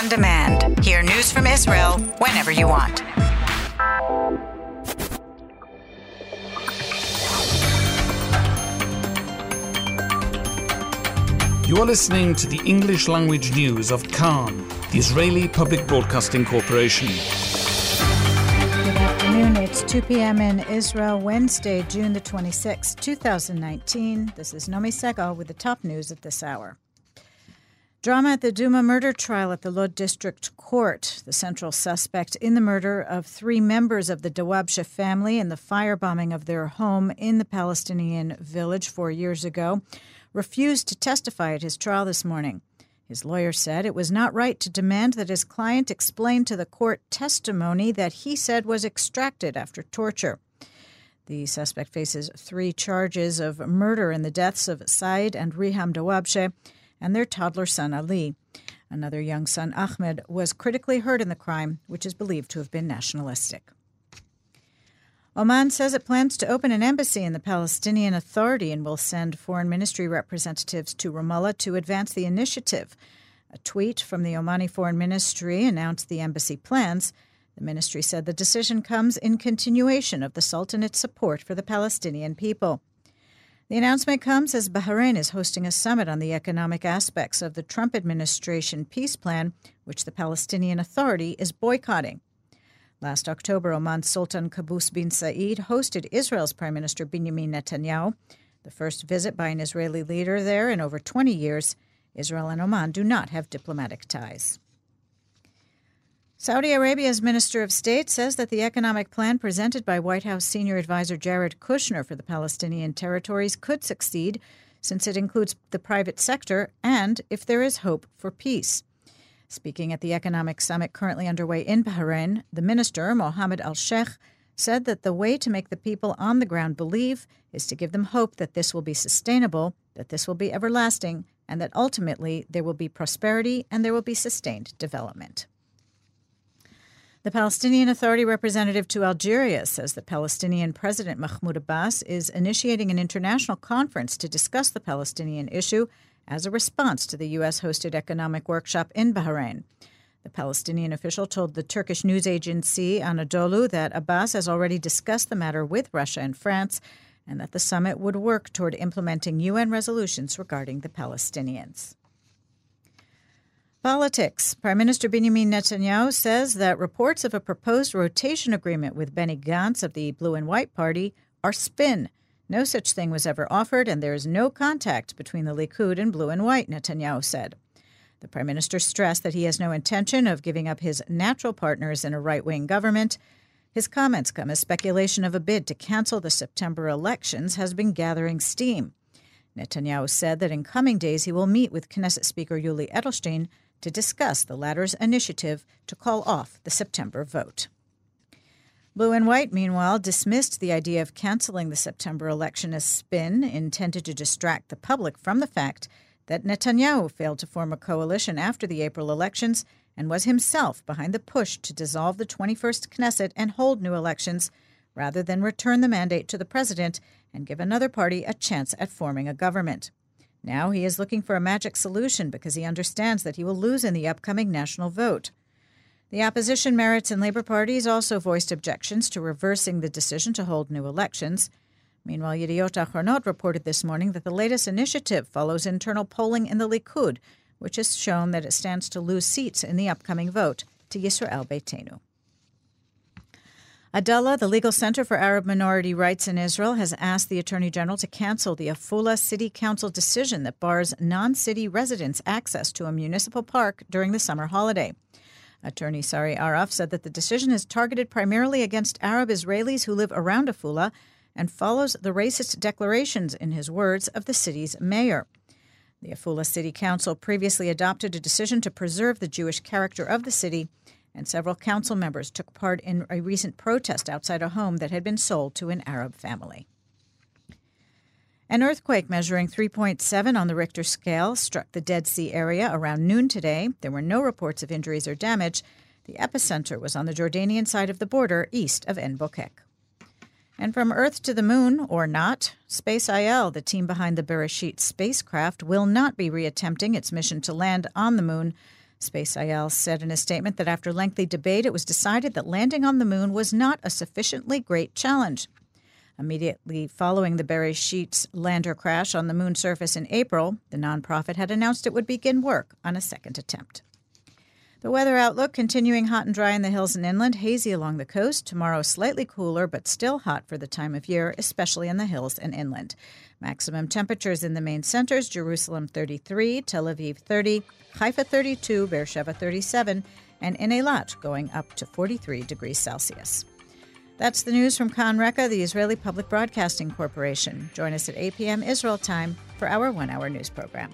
on demand. Hear news from Israel whenever you want. You are listening to the English language news of Kan, the Israeli Public Broadcasting Corporation. Good afternoon. It's 2 p.m. in Israel, Wednesday, June the 26th, 2019. This is Nomi Segal with the top news at this hour. Drama at the Duma murder trial at the Lod District Court. The central suspect in the murder of three members of the Dawabshe family and the firebombing of their home in the Palestinian village four years ago refused to testify at his trial this morning. His lawyer said it was not right to demand that his client explain to the court testimony that he said was extracted after torture. The suspect faces three charges of murder in the deaths of Said and Riham Dawabshe and their toddler son Ali. Another young son, Ahmed, was critically hurt in the crime, which is believed to have been nationalistic. Oman says it plans to open an embassy in the Palestinian Authority and will send foreign ministry representatives to Ramallah to advance the initiative. A tweet from the Omani Foreign Ministry announced the embassy plans. The ministry said the decision comes in continuation of the Sultanate's support for the Palestinian people. The announcement comes as Bahrain is hosting a summit on the economic aspects of the Trump administration peace plan, which the Palestinian Authority is boycotting. Last October, Oman's Sultan Qaboos bin Said hosted Israel's Prime Minister Benjamin Netanyahu, the first visit by an Israeli leader there in over 20 years. Israel and Oman do not have diplomatic ties. Saudi Arabia's Minister of State says that the economic plan presented by White House senior advisor Jared Kushner for the Palestinian territories could succeed since it includes the private sector and if there is hope for peace. Speaking at the economic summit currently underway in Bahrain, the minister, Mohammed Al Sheikh, said that the way to make the people on the ground believe is to give them hope that this will be sustainable, that this will be everlasting, and that ultimately there will be prosperity and there will be sustained development. The Palestinian Authority representative to Algeria says the Palestinian President Mahmoud Abbas is initiating an international conference to discuss the Palestinian issue as a response to the U.S. hosted economic workshop in Bahrain. The Palestinian official told the Turkish news agency Anadolu that Abbas has already discussed the matter with Russia and France and that the summit would work toward implementing UN resolutions regarding the Palestinians. Politics. Prime Minister Benjamin Netanyahu says that reports of a proposed rotation agreement with Benny Gantz of the Blue and White Party are spin no such thing was ever offered, and there is no contact between the Likud and Blue and White, Netanyahu said. The prime minister stressed that he has no intention of giving up his natural partners in a right wing government. His comments come as speculation of a bid to cancel the September elections has been gathering steam. Netanyahu said that in coming days he will meet with Knesset Speaker Yuli Edelstein to discuss the latter's initiative to call off the September vote. Blue and White, meanwhile, dismissed the idea of canceling the September election as spin intended to distract the public from the fact that Netanyahu failed to form a coalition after the April elections and was himself behind the push to dissolve the 21st Knesset and hold new elections rather than return the mandate to the president and give another party a chance at forming a government. Now he is looking for a magic solution because he understands that he will lose in the upcoming national vote. The opposition Meretz and Labour parties also voiced objections to reversing the decision to hold new elections. Meanwhile, Yediot Ahronot reported this morning that the latest initiative follows internal polling in the Likud, which has shown that it stands to lose seats in the upcoming vote to Yisrael Beiteinu. Adalah, the legal center for Arab minority rights in Israel, has asked the Attorney General to cancel the Afula City Council decision that bars non city residents access to a municipal park during the summer holiday. Attorney Sari Araf said that the decision is targeted primarily against Arab Israelis who live around Afula and follows the racist declarations, in his words, of the city's mayor. The Afula City Council previously adopted a decision to preserve the Jewish character of the city, and several council members took part in a recent protest outside a home that had been sold to an Arab family. An earthquake measuring 3.7 on the Richter scale struck the Dead Sea area around noon today. There were no reports of injuries or damage. The epicenter was on the Jordanian side of the border east of En Bokek. And from Earth to the Moon, or not, Space IL, the team behind the Beresheet spacecraft, will not be reattempting its mission to land on the Moon. Space IL said in a statement that after lengthy debate, it was decided that landing on the moon was not a sufficiently great challenge. Immediately following the Beresheet's lander crash on the moon surface in April, the nonprofit had announced it would begin work on a second attempt. The weather outlook continuing hot and dry in the hills and inland, hazy along the coast. Tomorrow, slightly cooler, but still hot for the time of year, especially in the hills and inland. Maximum temperatures in the main centers Jerusalem 33, Tel Aviv 30, Haifa 32, Beersheba 37, and in Eilat going up to 43 degrees Celsius. That's the news from Kan Reka, the Israeli Public Broadcasting Corporation. Join us at 8 p.m. Israel time for our one hour news program.